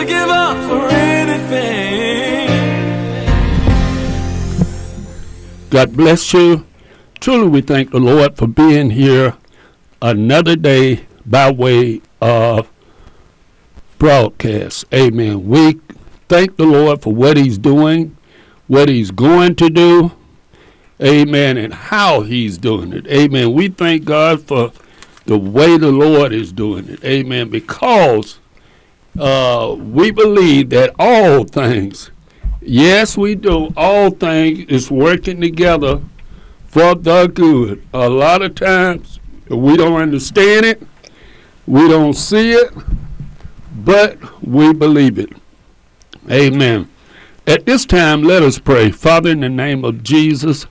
To give up for anything. God bless you. Truly, we thank the Lord for being here another day by way of broadcast. Amen. We thank the Lord for what He's doing, what He's going to do. Amen. And how He's doing it. Amen. We thank God for the way the Lord is doing it. Amen. Because uh, we believe that all things, yes, we do, all things is working together for the good. A lot of times we don't understand it, we don't see it, but we believe it. Amen. At this time, let us pray. Father, in the name of Jesus,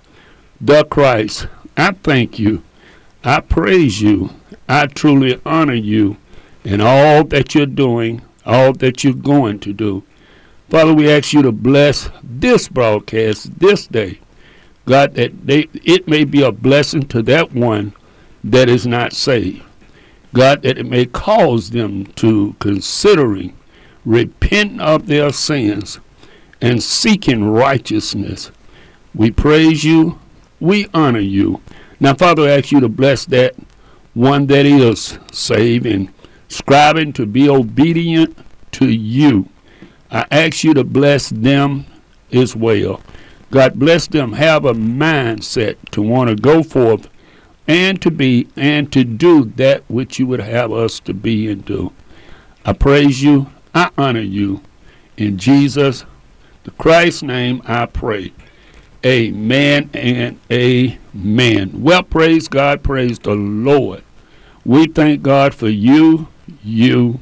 the Christ, I thank you. I praise you. I truly honor you in all that you're doing, all that you're going to do. Father, we ask you to bless this broadcast this day. God, that they, it may be a blessing to that one that is not saved. God, that it may cause them to considering, repent of their sins, and seeking righteousness. We praise you. We honor you. Now, Father, I ask you to bless that one that is saved and striving to be obedient to you. I ask you to bless them as well. God bless them. Have a mindset to want to go forth and to be and to do that which you would have us to be and do. I praise you. I honor you. In Jesus, the Christ's name, I pray. Amen and amen. Well, praise God, praise the Lord. We thank God for you, you,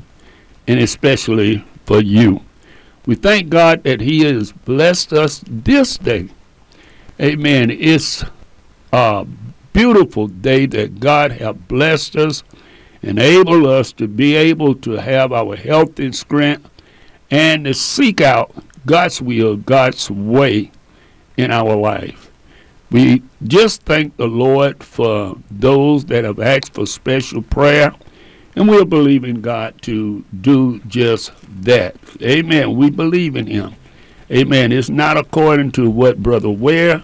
and especially for you. We thank God that He has blessed us this day. Amen. It's a beautiful day that God has blessed us, enabled us to be able to have our health and strength, and to seek out God's will, God's way in our life. We just thank the Lord for those that have asked for special prayer, and we'll believe in God to do just that. Amen. We believe in Him. Amen. It's not according to what Brother Ware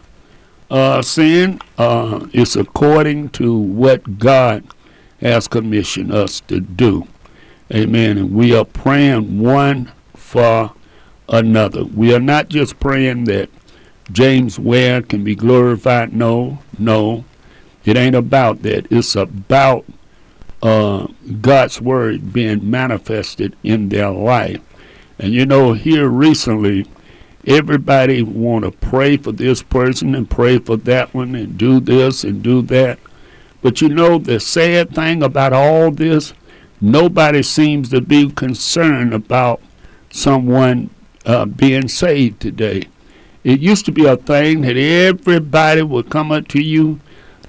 uh, saying, uh, it's according to what God has commissioned us to do. Amen. And we are praying one for another. We are not just praying that James Ware can be glorified. No, no. It ain't about that. It's about uh, God's word being manifested in their life. And you know, here recently, everybody want to pray for this person and pray for that one and do this and do that. But you know, the sad thing about all this, nobody seems to be concerned about someone uh, being saved today. It used to be a thing that everybody would come up to you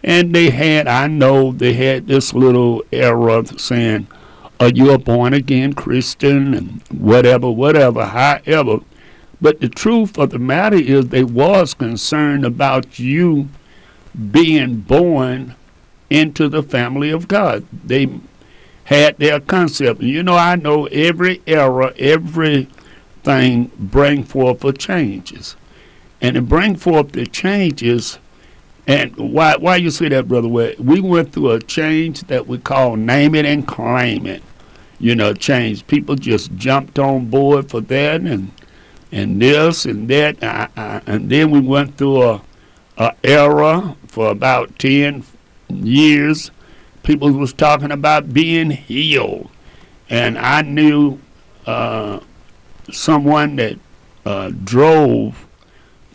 and they had, I know, they had this little error saying, Are you a born again Christian? and whatever, whatever, however. But the truth of the matter is, they was concerned about you being born into the family of God. They had their concept. You know, I know every era, everything bring forth for changes. And to bring forth the changes, and why why you say that, brother? We went through a change that we call name it and claim it. You know, change. People just jumped on board for that, and and this and that. I, I, and then we went through a, a era for about 10 years. People was talking about being healed. And I knew uh, someone that uh, drove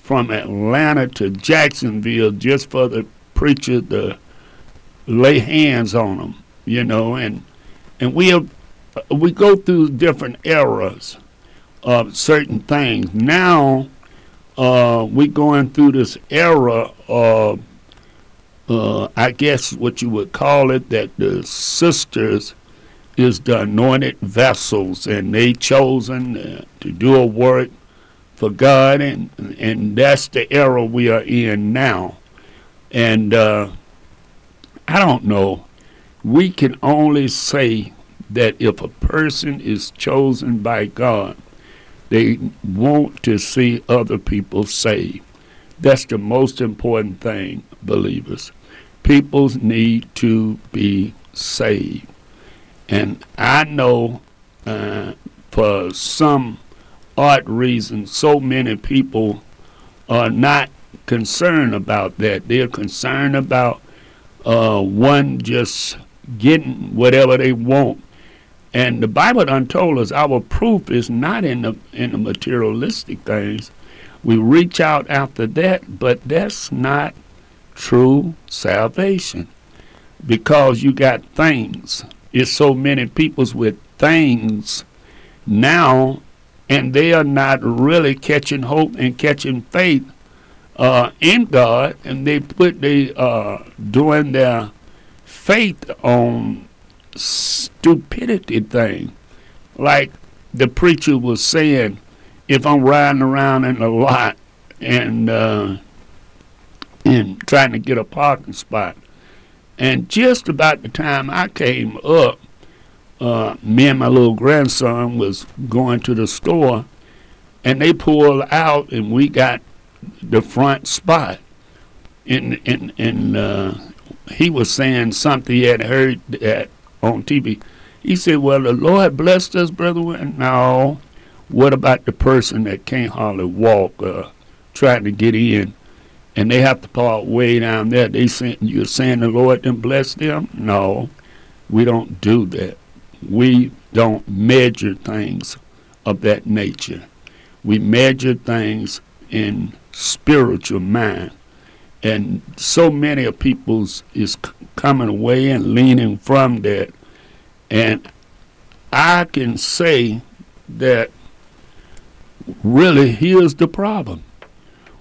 from Atlanta to Jacksonville just for the preacher to lay hands on them, you know, and and we we go through different eras of certain things. Now uh, we're going through this era of, uh, I guess what you would call it, that the sisters is the anointed vessels, and they chosen to do a work for God, and and that's the era we are in now. And uh, I don't know. We can only say that if a person is chosen by God, they want to see other people saved. That's the most important thing, believers. People need to be saved. And I know uh, for some odd reason, so many people are not concerned about that. They're concerned about uh, one just getting whatever they want. And the Bible done told us our proof is not in the in the materialistic things. We reach out after that, but that's not true salvation. Because you got things. It's so many peoples with things now and they are not really catching hope and catching faith uh, in God, and they put they uh, doing their faith on stupidity thing, like the preacher was saying. If I'm riding around in the lot and uh, and trying to get a parking spot, and just about the time I came up, uh, me and my little grandson was going to the store, and they pulled out, and we got the front spot. And and and uh, he was saying something he had heard that on TV. He said, "Well, the Lord blessed us, brother." No, what about the person that can't hardly walk, uh, trying to get in, and they have to park way down there? They saying you're saying the Lord didn't bless them? No, we don't do that we don't measure things of that nature. We measure things in spiritual mind. And so many of people's is coming away and leaning from that. And I can say that really here's the problem.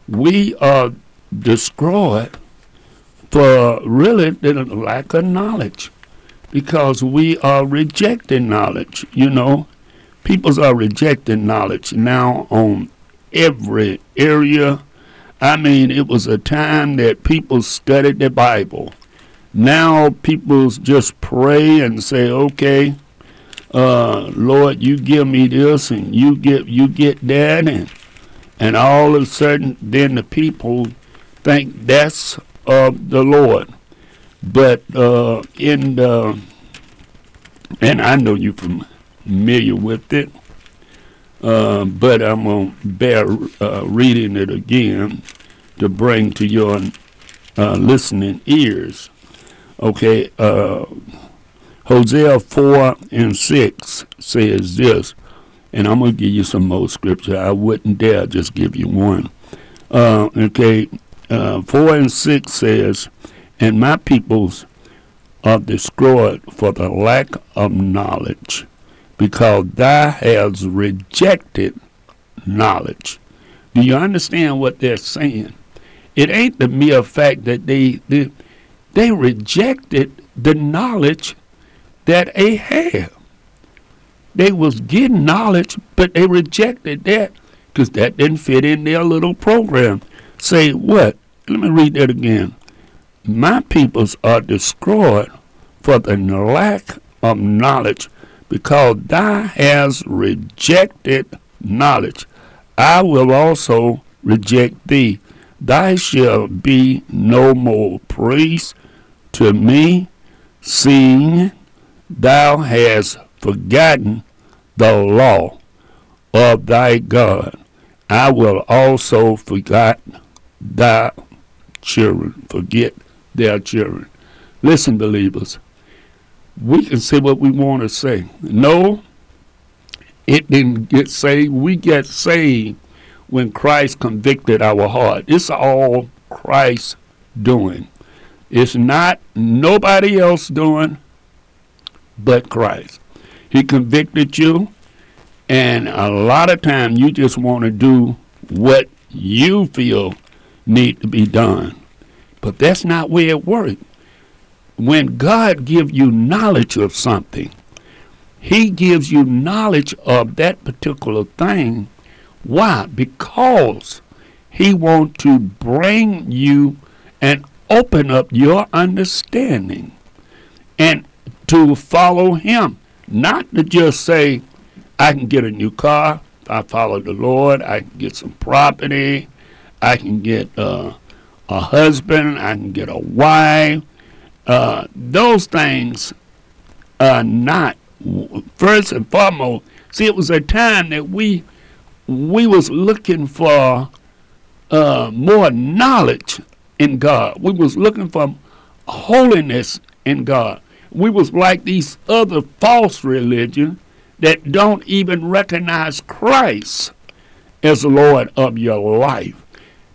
We are destroyed for really the lack of knowledge because we are rejecting knowledge. You know, peoples are rejecting knowledge now on every area. I mean, it was a time that people studied the Bible. Now people just pray and say, "Okay, uh, Lord, you give me this, and you get you get that," and and all of a sudden, then the people think that's of the Lord. But uh, in the, and I know you're familiar with it, uh, but I'm going to bear uh, reading it again to bring to your uh, listening ears. Okay, uh, Hosea 4 and 6 says this, and I'm going to give you some more scripture. I wouldn't dare just give you one. Uh, okay, uh, 4 and 6 says, and my peoples are destroyed for the lack of knowledge, because thou hast rejected knowledge. Do you understand what they're saying? It ain't the mere fact that they they, they rejected the knowledge that they had. They was getting knowledge, but they rejected that because that didn't fit in their little program. Say what? Let me read that again my peoples are destroyed for the lack of knowledge, because thou hast rejected knowledge. I will also reject thee. Thou shalt be no more priest to me, seeing thou hast forgotten the law of thy God, I will also forget thy children, forget their children. Listen, believers, we can say what we want to say. No, it didn't get saved. We get saved when Christ convicted our heart. It's all Christ doing. It's not nobody else doing but Christ. He convicted you, and a lot of times you just want to do what you feel need to be done. But that's not where it works. When God gives you knowledge of something, he gives you knowledge of that particular thing. Why? Because he wants to bring you and open up your understanding and to follow him. Not to just say, I can get a new car, I follow the Lord, I can get some property, I can get uh, a husband, I can get a wife. Uh, those things are not first and foremost. See, it was a time that we we was looking for uh, more knowledge in God. We was looking for holiness in God. We was like these other false religions that don't even recognize Christ as Lord of your life.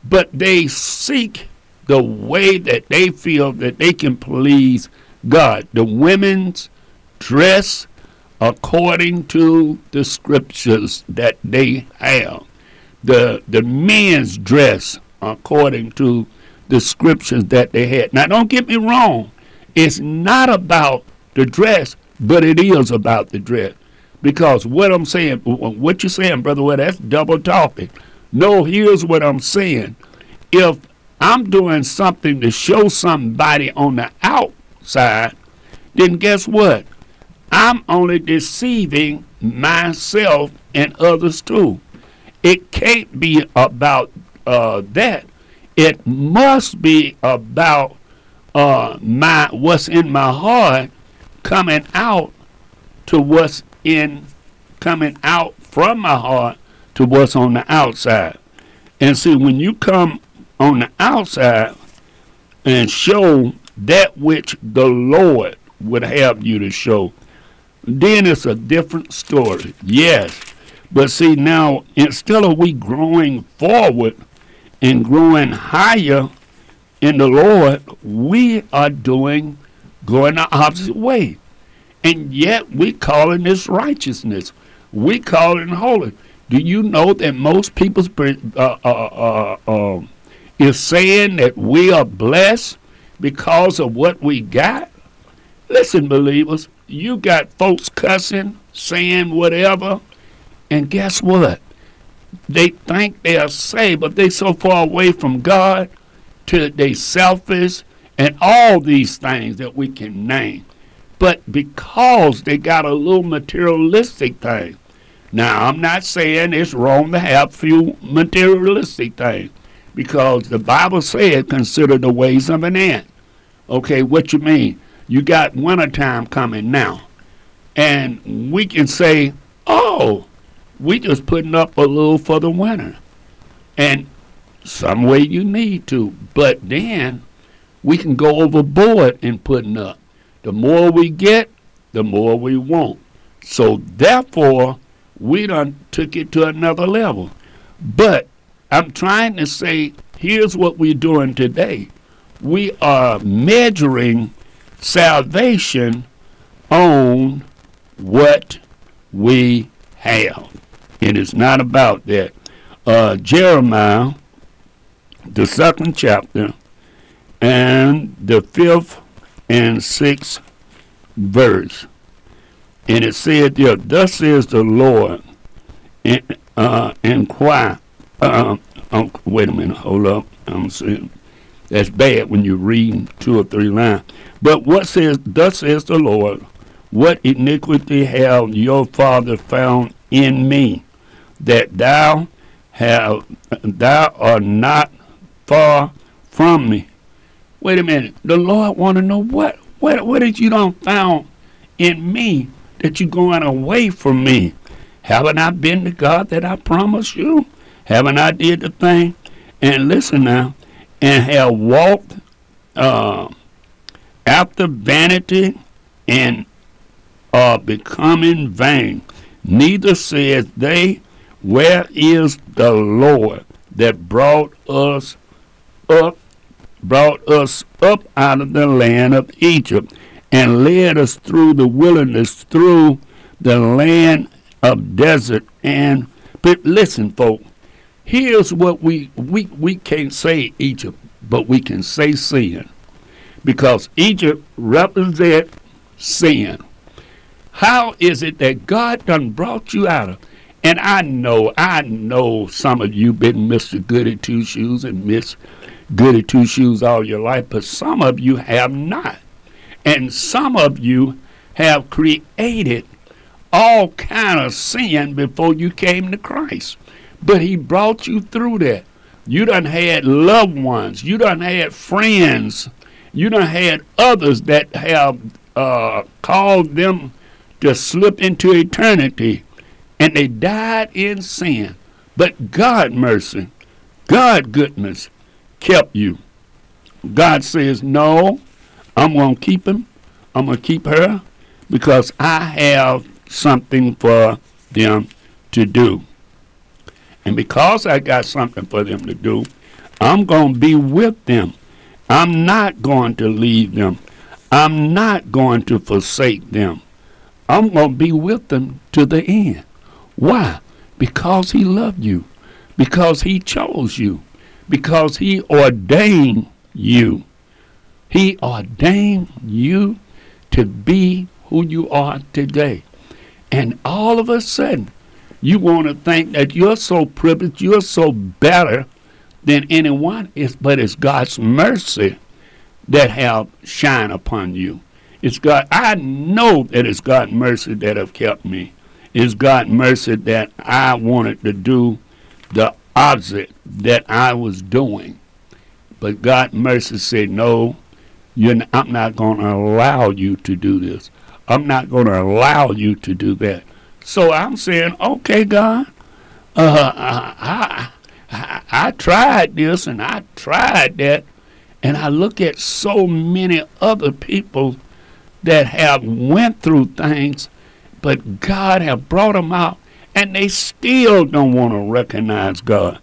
But they seek the way that they feel that they can please God. The women's dress according to the scriptures that they have. The the men's dress according to the scriptures that they had. Now don't get me wrong. It's not about the dress, but it is about the dress. Because what I'm saying, what you're saying, brother, well, that's double talking. No, here's what I'm saying. If I'm doing something to show somebody on the outside, then guess what? I'm only deceiving myself and others too. It can't be about uh, that. It must be about uh, my what's in my heart coming out to what's in coming out from my heart to what's on the outside. And see, when you come on the outside and show that which the Lord would have you to show, then it's a different story. Yes. But see, now, instead of we growing forward and growing higher in the Lord, we are doing, going the opposite way. And yet we calling this righteousness. We call it holy. Do you know that most people uh, uh, uh, uh, is saying that we are blessed because of what we got? Listen, believers, you got folks cussing, saying whatever, and guess what? They think they are saved, but they so far away from God to they selfish and all these things that we can name. But because they got a little materialistic thing. Now I'm not saying it's wrong to have few materialistic things. Because the Bible said consider the ways of an ant. Okay, what you mean? You got wintertime coming now. And we can say, oh, we just putting up a little for the winter. And some way you need to. But then we can go overboard in putting up. The more we get, the more we want. So therefore, we done took it to another level. But I'm trying to say, here's what we're doing today. We are measuring salvation on what we have. It is not about that. Uh, Jeremiah, the second chapter, and the fifth and sixth verse. And it said there, Thus says the Lord, and, uh, inquire. Uh, oh, wait a minute, hold up. I'm saying that's bad when you read two or three lines. But what says, thus says the Lord, what iniquity have your father found in me, that thou have thou art not far from me. Wait a minute. The Lord want to know what what what did you don't found in me that you're going away from me? Haven't I been the God that I promised you? Haven't I did the thing? And listen now, and have walked uh, after vanity and are becoming vain. Neither says they, Where is the Lord that brought us up, brought us up out of the land of Egypt, and led us through the wilderness, through the land of desert. And but listen, folks, here's what we we we can't say Egypt, but we can say sin, because Egypt represents sin. How is it that God done brought you out of? And I know, I know some of you been Mr. Goody Two Shoes and Miss Goody Two Shoes all your life, but some of you have not. And some of you have created all kind of sin before you came to Christ. But he brought you through that. You done had loved ones. You done had friends. You done had others that have uh, called them to slip into eternity, and they died in sin. But God mercy, God goodness kept you. God says, No, I'm going to keep him. I'm going to keep her because I have something for them to do. And because I got something for them to do, I'm going to be with them. I'm not going to leave them. I'm not going to forsake them. I'm going to be with them to the end. Why? Because He loved you, because He chose you, because He ordained you. He ordained you to be who you are today. And all of a sudden, you want to think that you're so privileged, you're so better than anyone is, but it's God's mercy that have shine upon you. It's God. I know that it's God's mercy that have kept me. It's God's mercy that I wanted to do the opposite that I was doing. But God mercy said, no, you're, I'm not going to allow you to do this. I'm not going to allow you to do that. So I'm saying, okay, God, uh, I, I, I tried this and I tried that, and I look at so many other people that have went through things, but God have brought them out, and they still don't want to recognize God.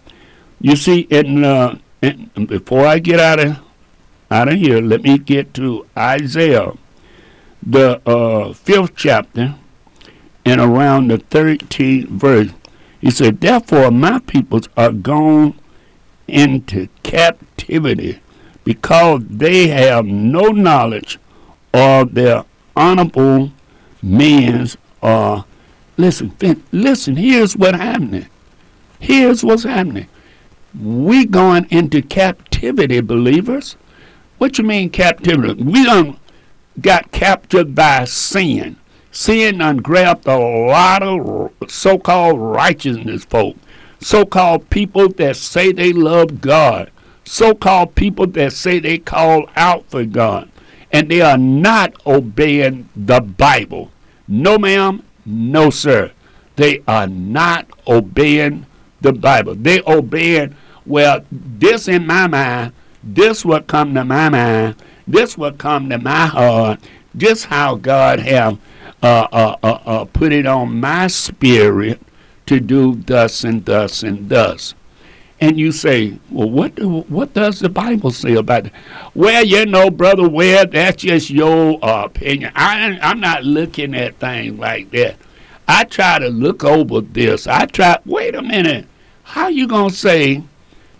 You see, uh, in, before I get out of out of here, let me get to Isaiah, the uh, fifth chapter, and around the thirteenth verse. He said, "Therefore, my peoples are gone into captivity, because they have no knowledge." of their honorable men's uh listen listen here's what's happening here's what's happening we going into captivity believers what you mean captivity we done got captured by sin sin done grabbed a lot of so-called righteousness folk so-called people that say they love god so-called people that say they call out for god and they are not obeying the Bible. No, ma'am, no, sir. They are not obeying the Bible. They obeying, well, this in my mind, this will come to my mind, this will come to my heart, Just how God have uh, uh, uh, uh put it on my spirit to do thus and thus and thus and you say, well, what do, what does the Bible say about it? Well, you know, brother, well, that's just your uh, opinion. I, I'm not looking at things like that. I try to look over this. I try. Wait a minute. How you gonna say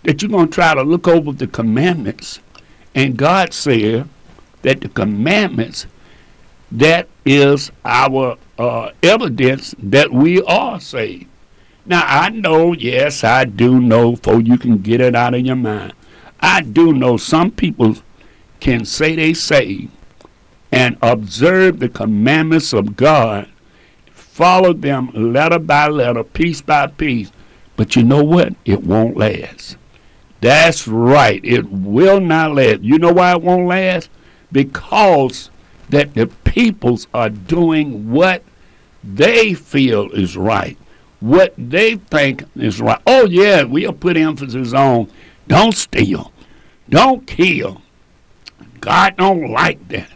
that you're gonna try to look over the commandments? And God said that the commandments that is our uh, evidence that we are saved. Now, I know, yes, I do know, for you can get it out of your mind. I do know some people can say they say and observe the commandments of God, follow them letter by letter, piece by piece. But you know what? It won't last. That's right. It will not last. You know why it won't last? Because that the peoples are doing what they feel is right what they think is right. Oh yeah, we'll put emphasis on don't steal, don't kill. God don't like that.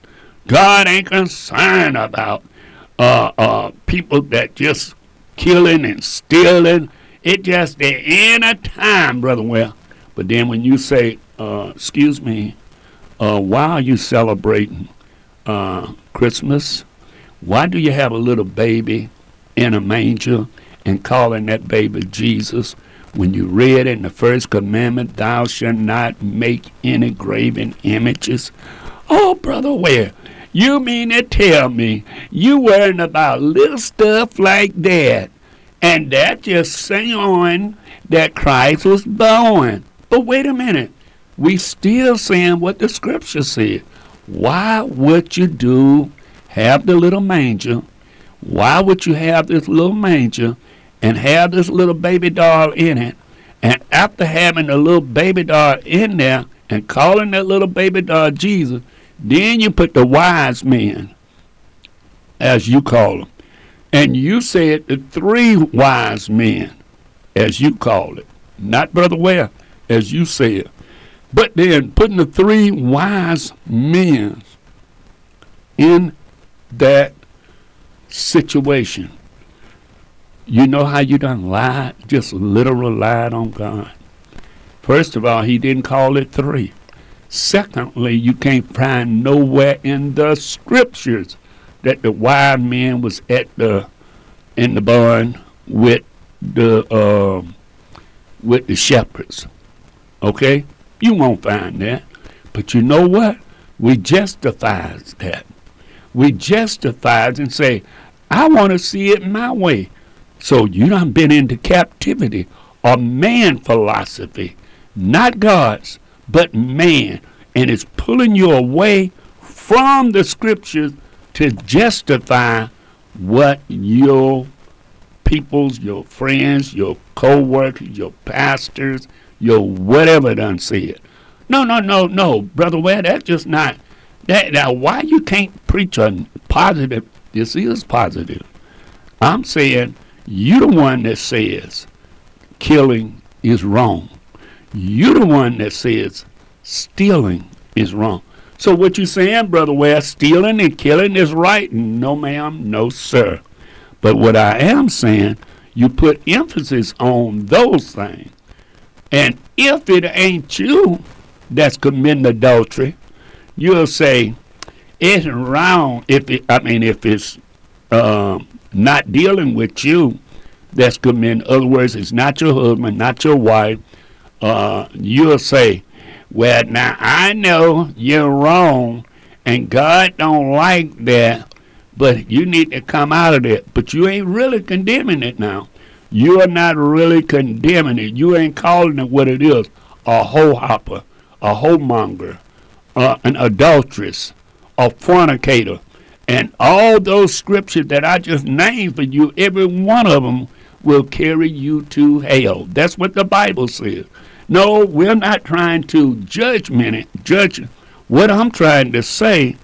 God ain't concerned about uh, uh, people that just killing and stealing. It just the end of time, brother. Well, but then when you say, uh, "Excuse me," uh, why are you celebrating uh, Christmas? Why do you have a little baby in a manger and calling that baby Jesus? When you read in the first commandment, "Thou shalt not make any graven images." Oh, brother, where? You mean to tell me you worrying about little stuff like that? And that just showing that Christ was born. But wait a minute. We still saying what the scripture said. Why would you do have the little manger? Why would you have this little manger and have this little baby doll in it? And after having the little baby doll in there and calling that little baby doll Jesus, then you put the wise men, as you call them, and you said the three wise men, as you call it, not Brother Ware, as you said. But then putting the three wise men in that situation. You know how you done lied, just literal lied on God. First of all, he didn't call it three. Secondly, you can't find nowhere in the scriptures that the wise man was at the in the barn with the uh, with the shepherds. Okay, you won't find that. But you know what? We justifies that. We justifies and say, I want to see it my way. So you done been into captivity of man philosophy, not God's but man, and it's pulling you away from the scriptures to justify what your peoples, your friends, your co-workers, your pastors, your whatever done said. No, no, no, no, brother. Well, that's just not that. Now, why you can't preach a positive? This is positive. I'm saying you the one that says killing is wrong. You the one that says stealing is wrong. So what you saying, brother? Well, stealing and killing is right? No, ma'am. No, sir. But what I am saying, you put emphasis on those things. And if it ain't you that's committing adultery, you'll say it's wrong. If it, I mean, if it's uh, not dealing with you, that's committing. In other words, it's not your husband, not your wife. Uh, you'll say well, now I know you're wrong, and God don't like that, but you need to come out of it. But you ain't really condemning it now. You are not really condemning it. You ain't calling it what it is: a hoe hopper, a homemonger, uh, an adulteress, a fornicator, and all those scriptures that I just named for you. Every one of them will carry you to hell. That's what the Bible says. No, we're not trying to judge many, judge. What I'm trying to say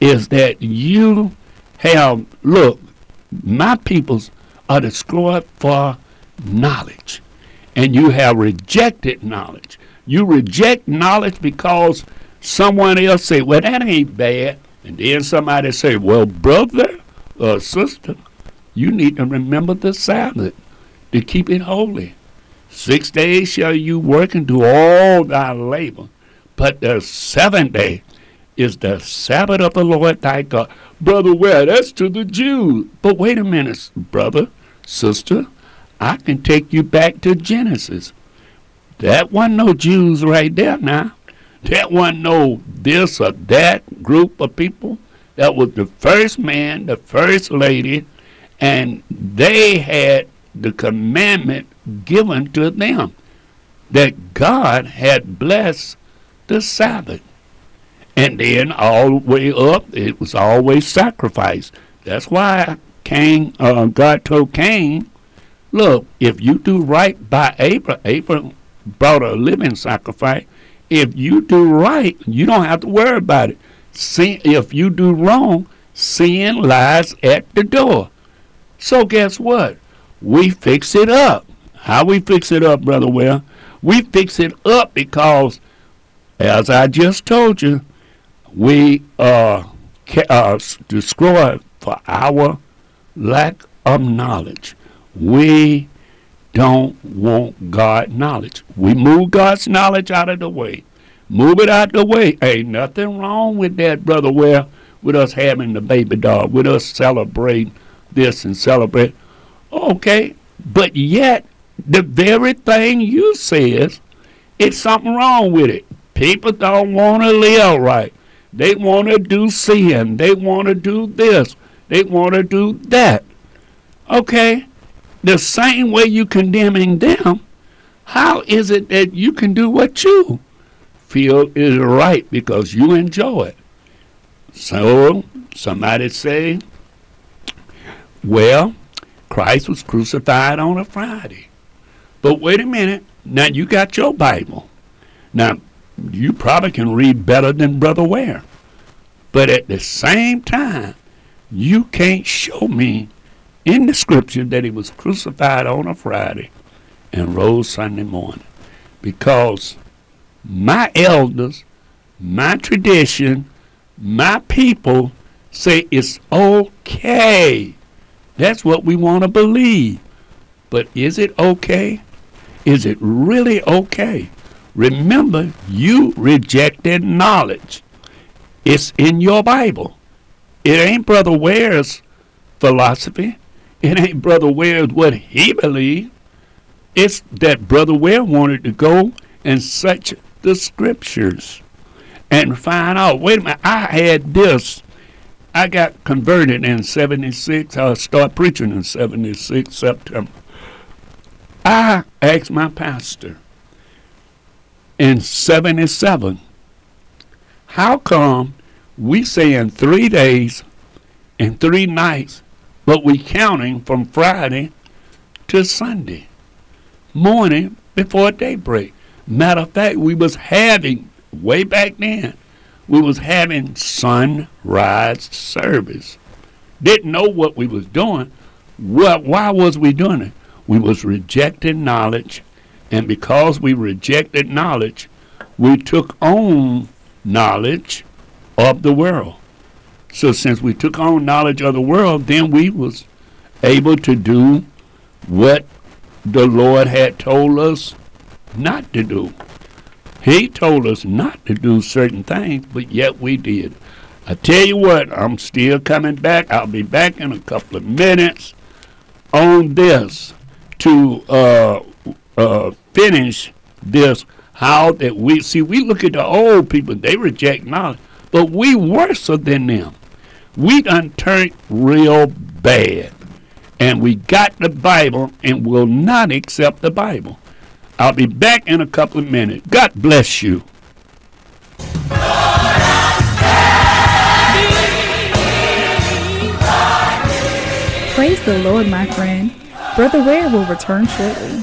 is that you have, look, my peoples are destroyed for knowledge. And you have rejected knowledge. You reject knowledge because someone else say, well, that ain't bad. And then somebody say, well, brother or sister, you need to remember the Sabbath to keep it holy. Six days shall you work and do all thy labor, but the seventh day is the Sabbath of the Lord thy God. Brother, well, that's to the Jews. But wait a minute, brother, sister, I can take you back to Genesis. That wasn't no Jews right there now. That wasn't no this or that group of people. That was the first man, the first lady, and they had the commandment given to them that God had blessed the Sabbath. And then all the way up, it was always sacrifice. That's why Cain, uh, God told Cain, look, if you do right by Abel, Abel brought a living sacrifice. If you do right, you don't have to worry about it. Sin, if you do wrong, sin lies at the door. So guess what? we fix it up. How we fix it up, Brother Well? We fix it up because, as I just told you, we are uh, destroyed for our lack of knowledge. We don't want God knowledge. We move God's knowledge out of the way. Move it out the way. Ain't nothing wrong with that, brother. Ware with us having the baby dog, with us celebrating this and celebrate. Okay, but yet the very thing you says, it's something wrong with it. People don't want to live right. They want to do sin. They want to do this. They want to do that. Okay, the same way you condemning them, how is it that you can do what you feel is right because you enjoy it? So somebody say, well, Christ was crucified on a Friday. But wait a minute. Now you got your Bible. Now you probably can read better than Brother Ware. But at the same time, you can't show me in the scripture that he was crucified on a Friday and rose Sunday morning. Because my elders, my tradition, my people say it's okay. That's what we want to believe. But is it okay? Is it really okay? Remember, you rejected knowledge. It's in your Bible. It ain't Brother Ware's philosophy. It ain't Brother Ware's what he believed. It's that Brother Ware wanted to go and search the scriptures and find out. Wait a minute, I had this. I got converted in 76. I started preaching in 76 September. I asked my pastor in 77, how come we saying three days and three nights but we counting from Friday to Sunday morning before daybreak. Matter of fact, we was having way back then, we was having sunrise service. Didn't know what we was doing. What? Why was we doing it? We was rejecting knowledge, and because we rejected knowledge, we took on knowledge of the world. So since we took on knowledge of the world, then we was able to do what the Lord had told us not to do. He told us not to do certain things, but yet we did. I tell you what, I'm still coming back. I'll be back in a couple of minutes on this to uh, uh, finish this. How that we see, we look at the old people, they reject knowledge, but we worse than them we done turned real bad. And we got the Bible and will not accept the Bible. I'll be back in a couple of minutes. God bless you. Praise the Lord, my friend. Brother Ware will return shortly.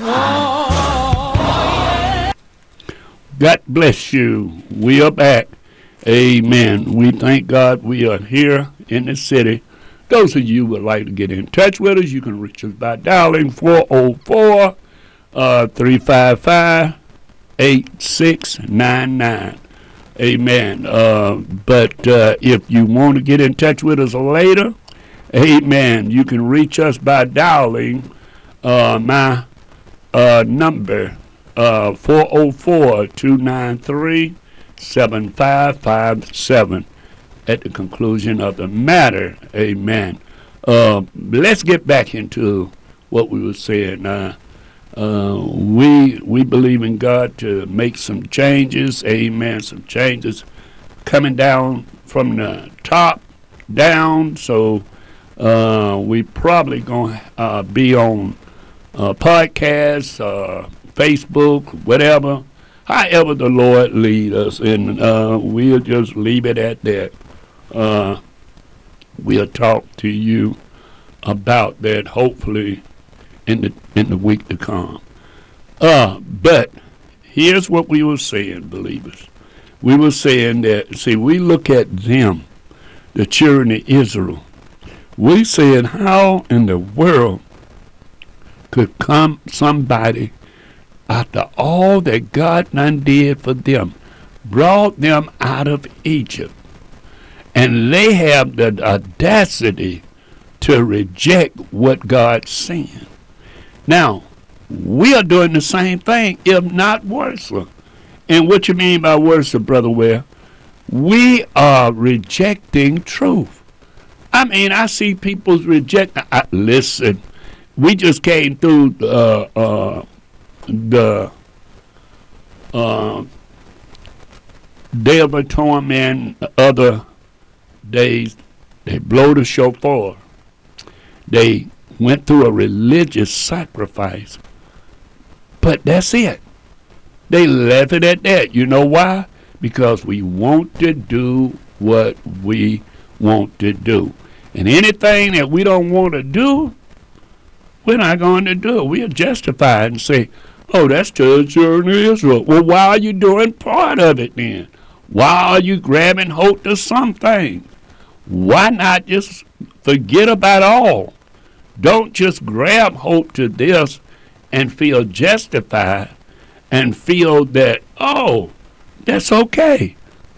God bless you. We are back. Amen. We thank God we are here in the city. Those of you would like to get in touch with us, you can reach us by dialing 404 uh, 355 8699. Amen. Uh, but uh, if you want to get in touch with us later, Amen. You can reach us by dialing uh, my uh, number uh, 404 293 7557 at the conclusion of the matter. Amen. Uh, let's get back into what we were saying. Uh, uh, we we believe in God to make some changes. Amen. Some changes coming down from the top down. So uh, we probably gonna uh, be on uh, podcasts, uh, Facebook, whatever. However the Lord lead us, and uh, we'll just leave it at that. Uh, we'll talk to you about that hopefully in the in the week to come. Uh, but here's what we were saying, believers. We were saying that see, we look at them, the children of Israel. We said, how in the world could come somebody after all that God done did for them, brought them out of Egypt, and they have the audacity to reject what God's saying. Now, we are doing the same thing, if not worse. And what you mean by worse, Brother Ware? We are rejecting truth. I mean, I see people's reject. I, listen, we just came through uh, uh, the uh, Day of Atonement, other days. They blow the shofar. They went through a religious sacrifice. But that's it. They left it at that. You know why? Because we want to do what we want to do. And anything that we don't want to do, we're not going to do it. We'll justify it and say, oh, that's just of Israel. Well, why are you doing part of it then? Why are you grabbing hold to something? Why not just forget about all? Don't just grab hold to this and feel justified and feel that, oh, that's okay.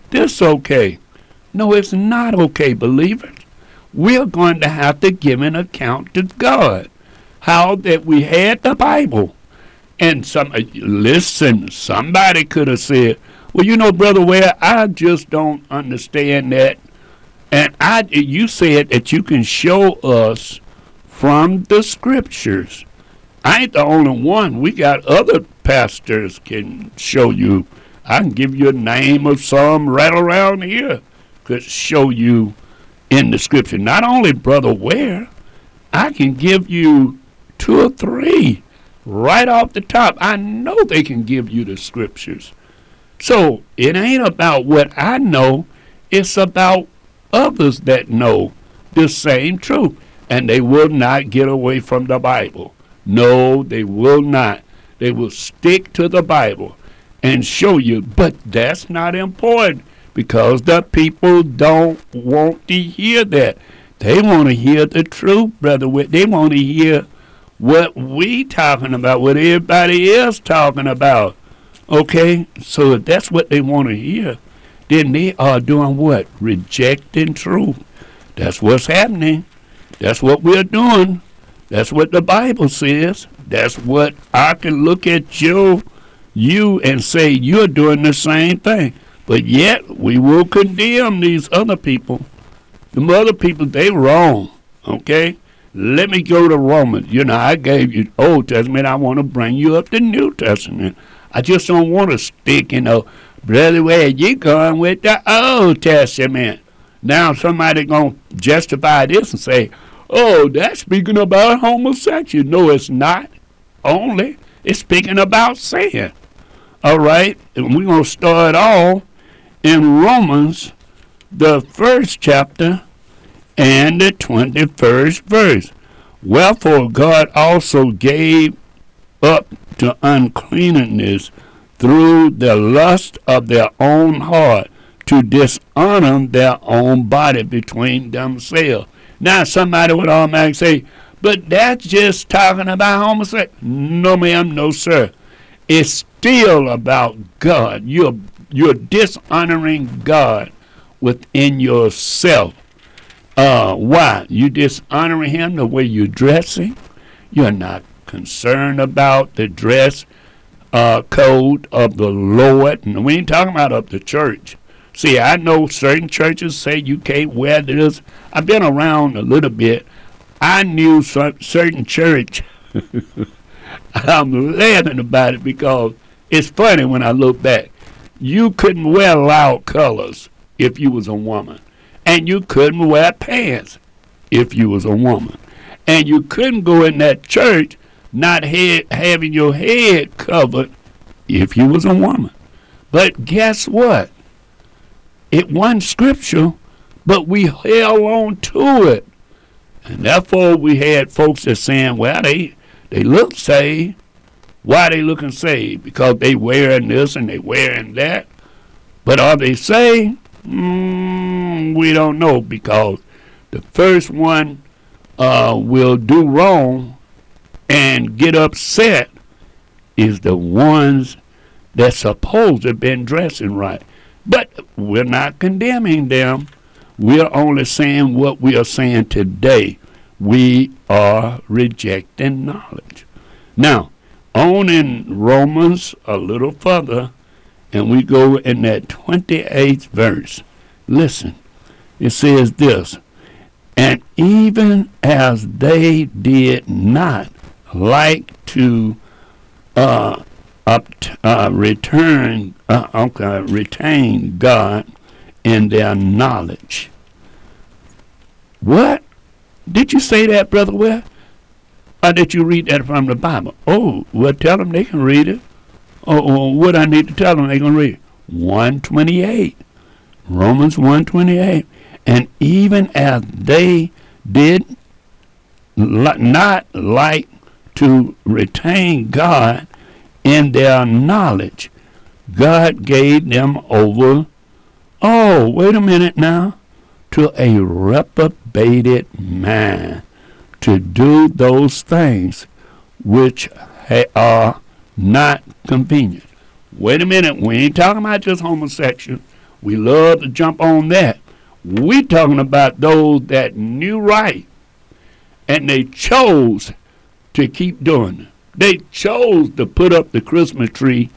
This okay. No, it's not okay, believers. We're going to have to give an account to God. How that we had the Bible. And some uh, listen, somebody could have said, Well, you know, Brother Ware, I just don't understand that. And I you said that you can show us from the scriptures. I ain't the only one. We got other pastors can show you. I can give you a name of some right around here could show you in the scripture. Not only Brother Ware, I can give you two or three right off the top. I know they can give you the scriptures. So it ain't about what I know, it's about others that know the same truth. And they will not get away from the Bible. No, they will not. They will stick to the Bible and show you. But that's not important because the people don't want to hear that. They want to hear the truth, brother. They want to hear what we talking about, what everybody else talking about. Okay, so if that's what they want to hear, then they are doing what? Rejecting truth. That's what's happening. That's what we're doing. That's what the Bible says. That's what I can look at you, you and say you're doing the same thing. But yet we will condemn these other people. The other people, they wrong. Okay? Let me go to Romans. You know, I gave you Old Testament. I want to bring you up the New Testament. I just don't want to stick, you know, brother, where you going with the Old Testament? Now somebody gonna justify this and say, "Oh, that's speaking about homosexuality." No, it's not. Only it's speaking about sin. All right, and we're gonna start all in Romans, the first chapter and the 21st verse. Wherefore God also gave up to uncleanness through the lust of their own heart to dishonor their own body between themselves. Now, somebody would automatically say, but that's just talking about homosexuality. No, ma'am, no, sir. It's still about God. You're you're dishonoring God within yourself. Uh, why? You dishonoring him the way you're dressing. You're not concerned about the dress uh, code of the Lord. And we ain't talking about of the church. See, I know certain churches say you can't wear this. I've been around a little bit. I knew some certain church. I'm laughing about it because it's funny when I look back. You couldn't wear loud colors if you was a woman, and you couldn't wear pants if you was a woman, and you couldn't go in that church not head, having your head covered if you was a woman. But guess what? It wasn't scripture, but we held on to it. And therefore we had folks that saying, well, they they look saved. Why they looking saved? Because they wearing this and they wearing that. But are they saved? Mm, we don't know because the first one uh, will do wrong and get upset is the ones that supposed to have been dressing right. But we're not condemning them. We're only saying what we are saying today. We are rejecting knowledge. Now, on in Romans a little further, and we go in that 28th verse. Listen, it says this And even as they did not like to uh, uh, return, uh, okay, retain God in their knowledge. What? Did you say that, Brother Ware? Or did you read that from the Bible? Oh, well, tell them they can read it. Oh, oh what I need to tell them they can read? 128. Romans 128. And even as they did not like to retain God in their knowledge. God gave them over, oh, wait a minute now, to a reprobated man to do those things which are not convenient. Wait a minute, we ain't talking about just homosexual. We love to jump on that. We talking about those that knew right and they chose to keep doing it. They chose to put up the Christmas tree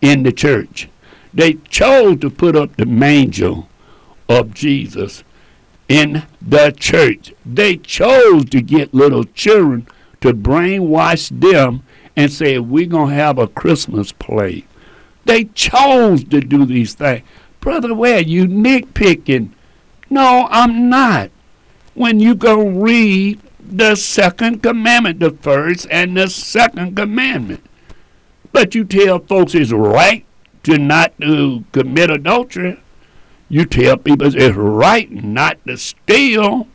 in the church. They chose to put up the manger of Jesus in the church. They chose to get little children to brainwash them and say, We're going to have a Christmas play. They chose to do these things. Brother, where you nitpicking? No, I'm not. When you go read the second commandment, the first and the second commandment. But you tell folks it's right to not to commit adultery. You tell people it's right not to steal.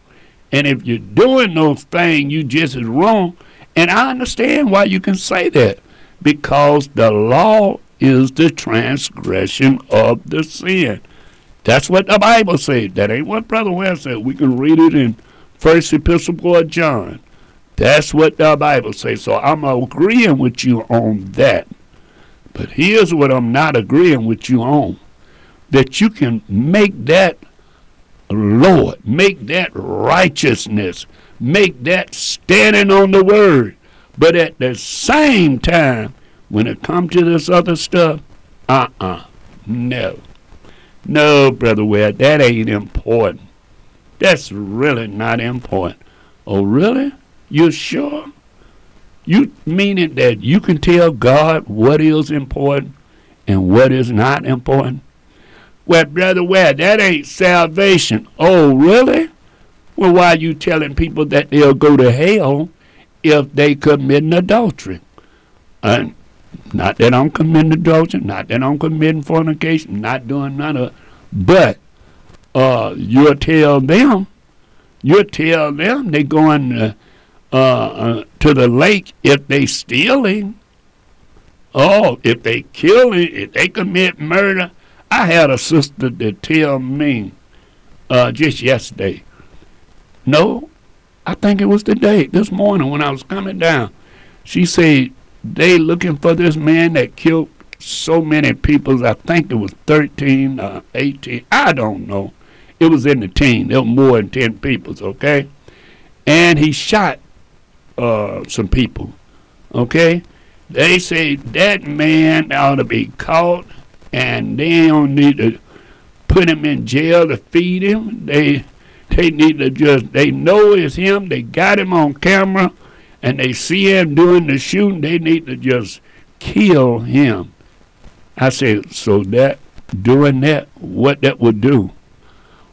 And if you're doing those things, you just as wrong. And I understand why you can say that. Because the law is the transgression of the sin. That's what the Bible says. That ain't what Brother West said. We can read it in First Epistle of John. That's what the Bible says. So I'm agreeing with you on that. But here's what I'm not agreeing with you on. That you can make that Lord, make that righteousness, make that standing on the word. But at the same time, when it comes to this other stuff, uh-uh, no. No, Brother Webb, that ain't important. That's really not important. Oh, really? You sure? You meaning that you can tell God what is important and what is not important? Well, brother, well, that ain't salvation. Oh, really? Well, why are you telling people that they'll go to hell if they commit adultery? And not that I'm committing adultery, not that I'm committing fornication, not doing none of it, but uh, you'll tell them, you'll tell them they going to, uh, uh, to the lake if they stealing. Oh, if they killing, if they commit murder. I had a sister that tell me uh, just yesterday. No, I think it was the day this morning when I was coming down. She said they looking for this man that killed so many people. I think it was 13, uh, 18. I don't know. It was in the team. There were more than ten people, okay? And he shot uh, some people, okay? They say that man ought to be caught, and they don't need to put him in jail to feed him. They they need to just they know it's him. They got him on camera, and they see him doing the shooting. They need to just kill him. I said, so that doing that, what that would do?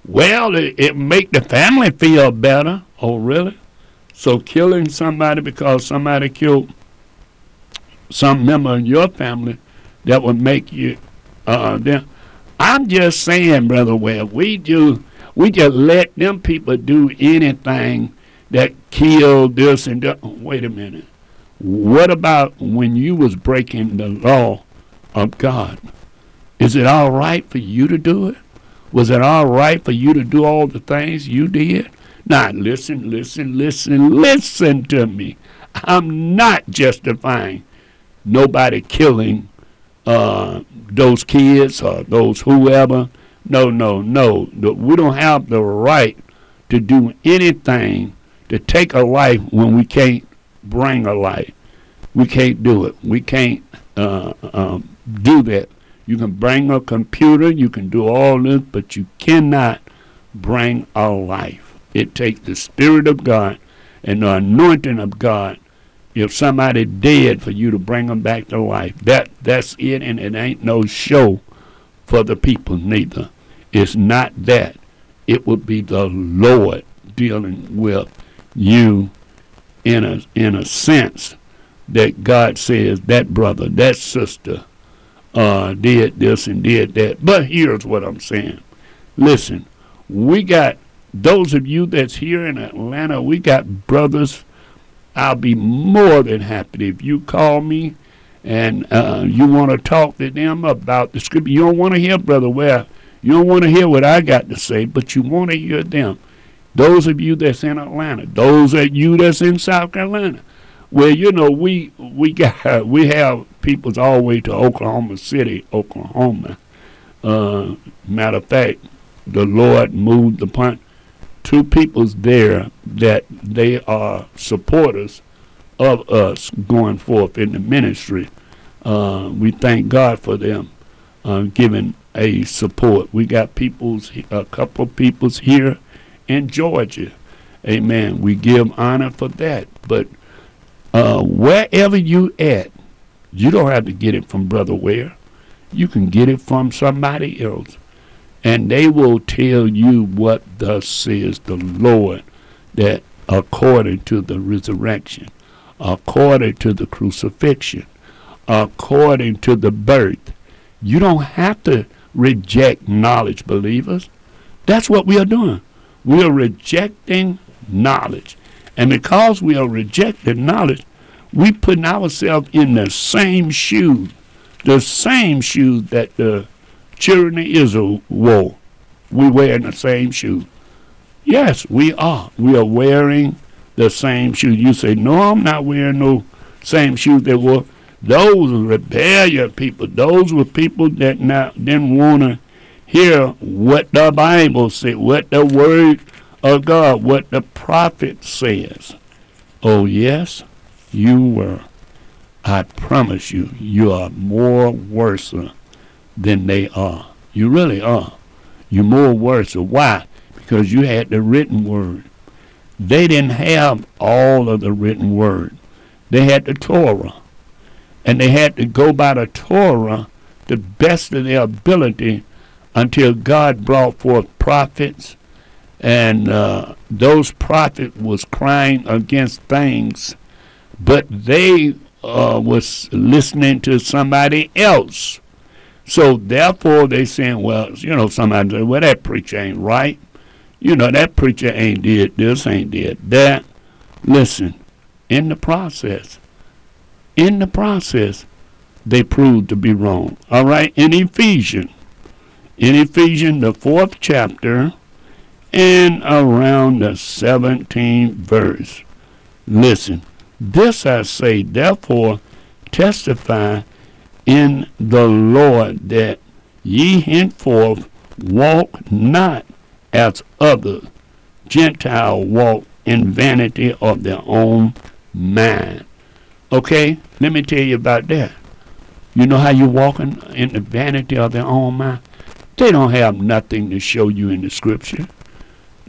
Well, it, it make the family feel better. Oh, really? So killing somebody because somebody killed some member of your family, that would make you. Uh, them. I'm just saying, brother. Well, we do. We just let them people do anything that killed this and that. Wait a minute. What about when you was breaking the law of God? Is it all right for you to do it? Was it all right for you to do all the things you did? Now, listen, listen, listen, listen to me. I'm not justifying nobody killing uh, those kids or those whoever. No, no, no. We don't have the right to do anything to take a life when we can't bring a life. We can't do it. We can't uh, um, do that. You can bring a computer, you can do all this, but you cannot bring a life. It takes the Spirit of God and the anointing of God. If somebody dead for you to bring them back to life, that that's it, and it ain't no show for the people neither. It's not that. It would be the Lord dealing with you in a in a sense that God says that brother, that sister, uh, did this and did that. But here's what I'm saying. Listen, we got those of you that's here in Atlanta, we got brothers. I'll be more than happy if you call me and uh, you want to talk to them about the scripture. You don't want to hear Brother Ware. You don't want to hear what I got to say, but you want to hear them. Those of you that's in Atlanta, those of you that's in South Carolina. Well, you know, we we got we have peoples all the way to Oklahoma City, Oklahoma. Uh, matter of fact, the Lord moved the upon two peoples there that they are supporters of us going forth in the ministry. Uh, we thank God for them uh, giving a support. We got peoples, a couple of peoples here in Georgia. Amen. We give honor for that. But uh, wherever you at, you don't have to get it from Brother Ware. You can get it from somebody else. And they will tell you what thus says the Lord, that according to the resurrection, according to the crucifixion, according to the birth, you don't have to reject knowledge, believers. That's what we are doing. We are rejecting knowledge. And because we are rejecting knowledge, we putting ourselves in the same shoes, the same shoes that the children of Israel wore. We wearing the same shoes. Yes, we are. We are wearing the same shoes. You say, no, I'm not wearing no same shoes they wore. Those were rebellious people. Those were people that not, didn't want to hear what the Bible said, what the Word of God, what the prophet says. Oh, yes, you were. I promise you, you are more worse than they are. You really are. You're more worse. Why? Because you had the written word. They didn't have all of the written word. They had the Torah. And they had to go by the Torah the best of their ability until God brought forth prophets, and uh, those prophets was crying against things, but they uh, was listening to somebody else. So therefore, they saying, well, you know, somebody said, well, that preacher ain't right. You know, that preacher ain't did this, ain't did that. Listen, in the process, in the process, they proved to be wrong. All right, in Ephesians in Ephesians, the fourth chapter, and around the 17th verse. Listen, this I say, therefore, testify in the Lord that ye henceforth walk not as others. Gentile walk in vanity of their own mind. Okay, let me tell you about that. You know how you're walking in the vanity of their own mind? They don't have nothing to show you in the scripture.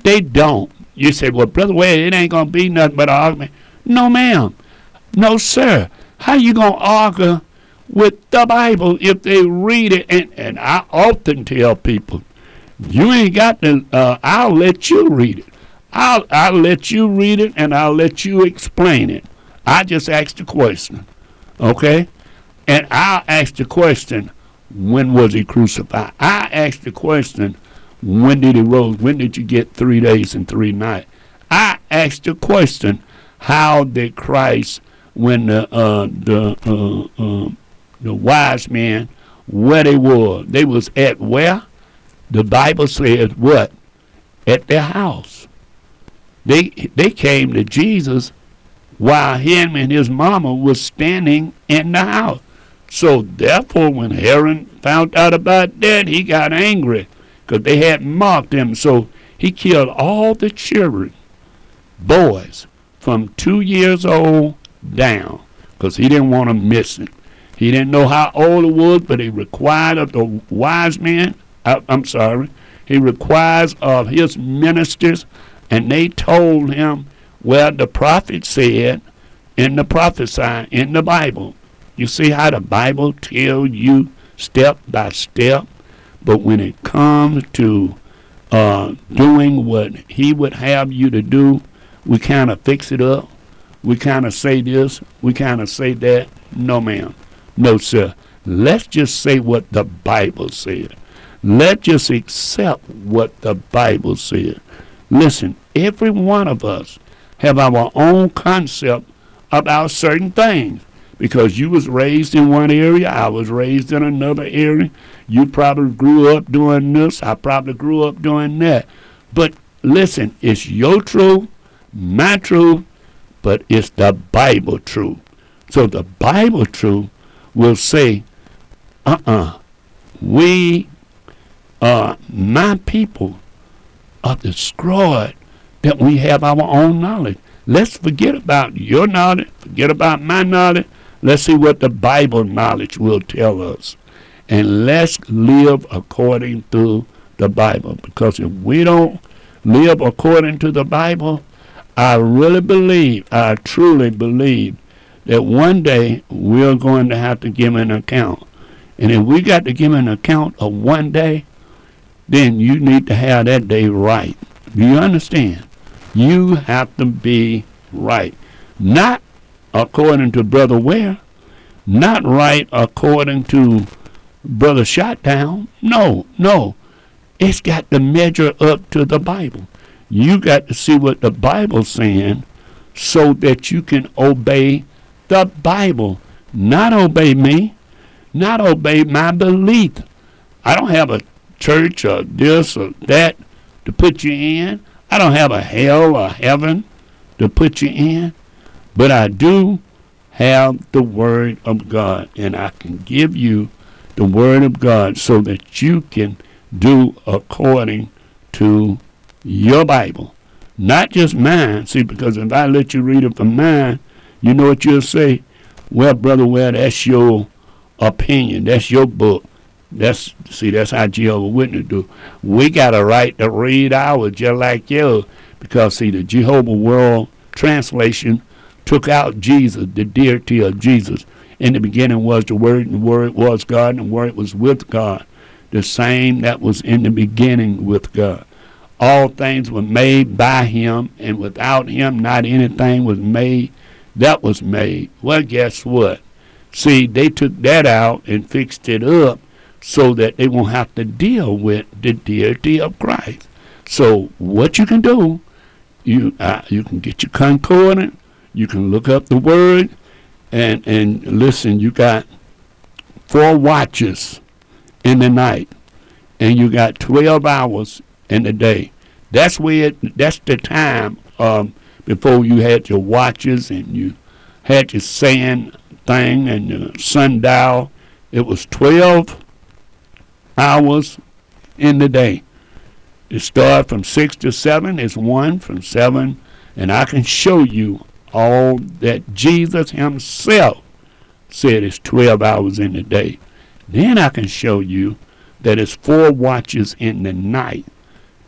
They don't. You say, well, Brother Wade, it ain't going to be nothing but an argument. No, ma'am. No, sir. How you going to argue with the Bible if they read it? And, and I often tell people, you ain't got to, uh, I'll let you read it. I'll, I'll let you read it and I'll let you explain it. I just asked the question. Okay? And I'll ask the question, when was he crucified? I asked the question, when did he rose? When did you get three days and three nights? I asked the question, how did Christ, when the uh, the uh, uh, the wise men, where they were, they was at where? The Bible says what? At their house. They they came to Jesus while him and his mama was standing in the house. So therefore, when Herod found out about that, he got angry because they had mocked him. So he killed all the children, boys, from two years old down, because he didn't want them missing. He didn't know how old it was, but he required of the wise men, I, I'm sorry, he requires of his ministers, and they told him, well, the prophet said in the prophesy in the Bible. You see how the Bible tells you step by step but when it comes to uh, doing what he would have you to do, we kind of fix it up. We kind of say this, we kind of say that. No, ma'am. No, sir. Let's just say what the Bible said. Let's just accept what the Bible said. Listen, every one of us have our own concept about certain things because you was raised in one area, I was raised in another area. You probably grew up doing this, I probably grew up doing that. But listen, it's your truth, my truth, but it's the Bible truth. So the Bible truth will say, uh-uh, we, uh, my people, are destroyed that we have our own knowledge. Let's forget about your knowledge, forget about my knowledge, Let's see what the Bible knowledge will tell us. And let's live according to the Bible. Because if we don't live according to the Bible, I really believe, I truly believe, that one day we're going to have to give an account. And if we got to give an account of one day, then you need to have that day right. Do you understand? You have to be right. Not according to Brother Ware, not right according to Brother Shotdown. No, no. It's got to measure up to the Bible. You got to see what the Bible's saying so that you can obey the Bible, not obey me, not obey my belief. I don't have a church or this or that to put you in. I don't have a hell or heaven to put you in. But I do have the Word of God, and I can give you the Word of God so that you can do according to your Bible. Not just mine. See, because if I let you read it from mine, you know what you'll say? Well, brother, well, that's your opinion. That's your book. That's see, that's how Jehovah Witness do. We got a right to read ours just like you, because see, the Jehovah World Translation took out Jesus, the deity of Jesus. In the beginning was the Word, and the Word was God, and the Word was with God. The same that was in the beginning with God. All things were made by Him, and without Him, not anything was made that was made. Well, guess what? See, they took that out and fixed it up so that they won't have to deal with the deity of Christ. So, what you can do, you uh, you can get your concordance, you can look up the word and and listen. You got four watches in the night, and you got twelve hours in the day. That's where it, that's the time um, before you had your watches and you had your sand thing and your sundial. It was twelve hours in the day. It started from 6 to 7 is 1 from 7 and I can show you all that Jesus himself said is 12 hours in the day. Then I can show you that it's four watches in the night.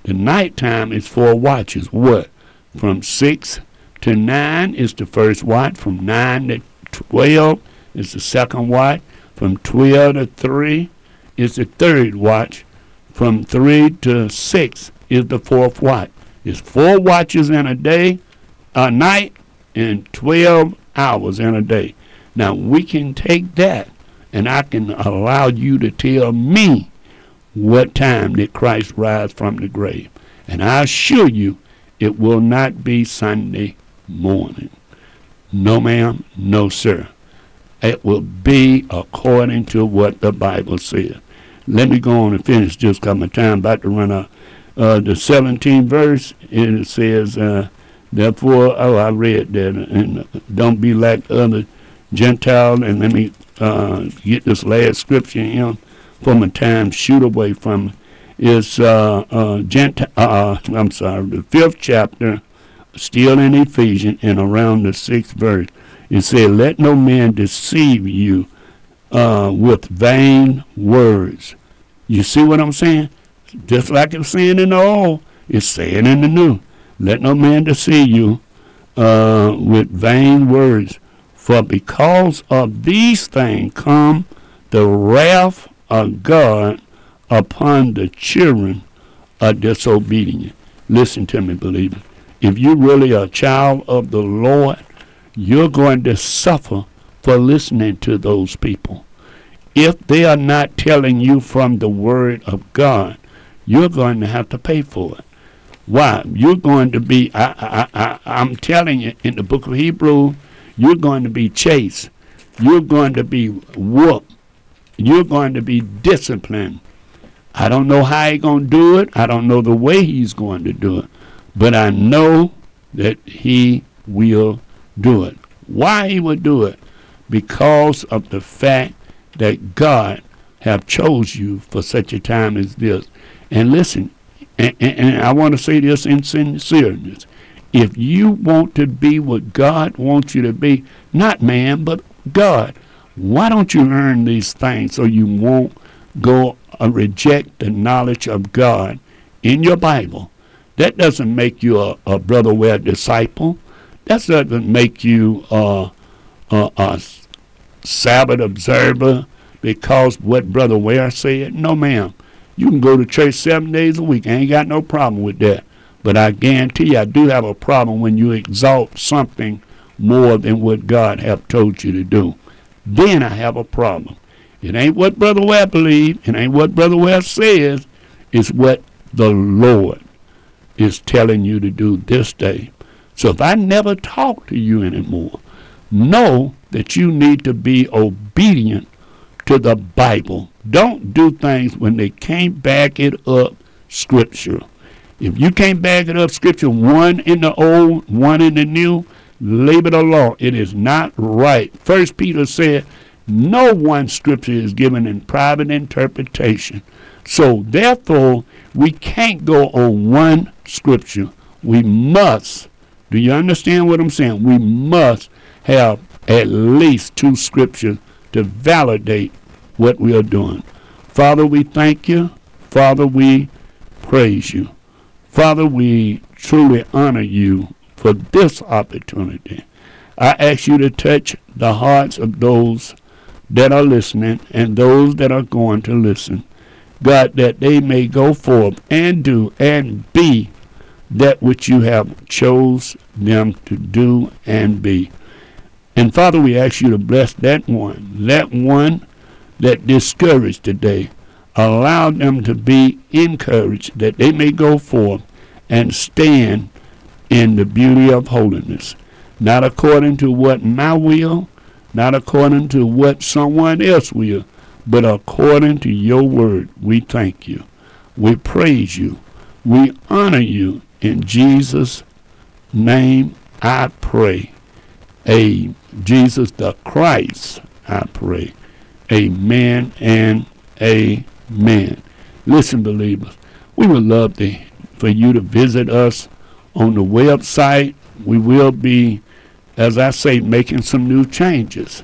The nighttime is four watches. What? From 6 to 9 is the first watch. From 9 to 12 is the second watch. From 12 to 3 is the third watch. From 3 to 6 is the fourth watch. It's four watches in a day, a night, and 12 hours in a day. Now we can take that and I can allow you to tell me what time did Christ rise from the grave. And I assure you, it will not be Sunday morning. No, ma'am, no, sir. It will be according to what the Bible says. Let me go on and finish just because my time about to run out. Uh, the 17th verse, and it says, uh, Therefore, oh, I read that, and don't be like other Gentiles. And let me uh, get this last scripture in for my time, shoot away from is uh, uh, Gentile, uh, I'm sorry, the fifth chapter, still in Ephesians, and around the sixth verse. It said, Let no man deceive you uh, with vain words. You see what I'm saying? Just like it's saying in the old, it's saying in the new. Let no man deceive you uh, with vain words. For because of these things come the wrath of God upon the children of disobedience. Listen to me, believer. If you really are a child of the Lord, you're going to suffer for listening to those people. If they are not telling you from the Word of God, you're going to have to pay for it. Why? You're going to be, I, I, I, I'm telling you, in the book of Hebrew, you're going to be chased. You're going to be whooped. You're going to be disciplined. I don't know how he's going to do it. I don't know the way he's going to do it. But I know that he will do it. Why he would do it? Because of the fact that God have chose you for such a time as this. And listen, and, and, and I want to say this in sincereness. If you want to be what God wants you to be, not man, but God, why don't you learn these things so you won't go uh, reject the knowledge of God in your Bible? That doesn't make you a, a brother ware disciple. That doesn't make you a, a, a Sabbath observer because what Brother Ware said. No, ma'am. You can go to church seven days a week. I ain't got no problem with that. But I guarantee you, I do have a problem when you exalt something more than what God have told you to do. Then I have a problem. It ain't what Brother Ware believes. It ain't what Brother Ware says. It's what the Lord is telling you to do this day. So if I never talk to you anymore, know that you need to be obedient to the Bible. Don't do things when they can't back it up scripture. If you can't back it up scripture, one in the old, one in the new, labor the law. It is not right. First Peter said, no one scripture is given in private interpretation. So therefore, we can't go on one scripture. We must, do you understand what I'm saying? We must have at least two scriptures to validate what we are doing. Father, we thank you. Father, we praise you. Father, we truly honor you for this opportunity. I ask you to touch the hearts of those that are listening and those that are going to listen. God, that they may go forth and do and be that which you have chose them to do and be. And Father, we ask you to bless that one, that one that discouraged today. Allow them to be encouraged that they may go forth and stand in the beauty of holiness, not according to what my will, not according to what someone else will, but according to your word. We thank you. We praise you. We honor you. In Jesus' name I pray. A Jesus the Christ, I pray. Amen and amen. Listen, believers, we would love to for you to visit us on the website. We will be, as I say, making some new changes.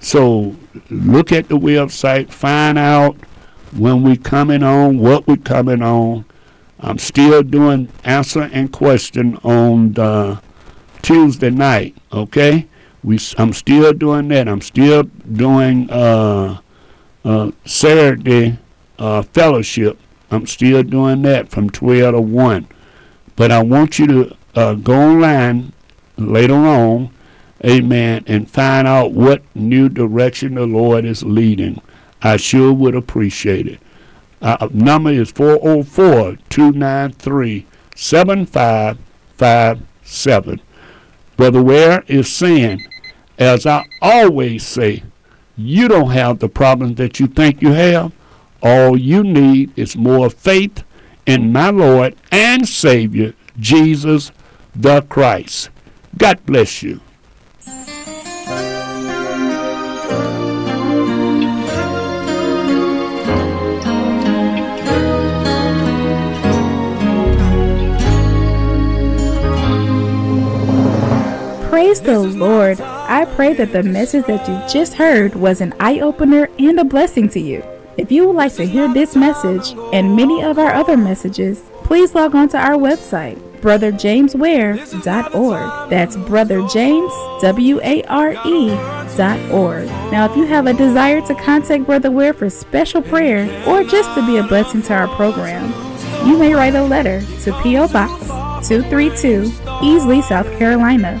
So look at the website, find out when we're coming on, what we're coming on. I'm still doing answer and question on the Tuesday night, okay? We, I'm still doing that. I'm still doing uh, uh, Saturday uh, fellowship. I'm still doing that from 12 to 1. But I want you to uh, go online later on, amen, and find out what new direction the Lord is leading. I sure would appreciate it. Uh, number is 404 293 7557. Brother Ware is saying, as I always say, you don't have the problems that you think you have. All you need is more faith in my Lord and Savior, Jesus the Christ. God bless you. Praise the Lord. I pray that the message that you just heard was an eye opener and a blessing to you. If you would like to hear this message and many of our other messages, please log on to our website, brotherjamesware.org. That's brotherjamesware.org. Now, if you have a desire to contact Brother Ware for special prayer or just to be a blessing to our program, you may write a letter to P.O. Box 232, Easley, South Carolina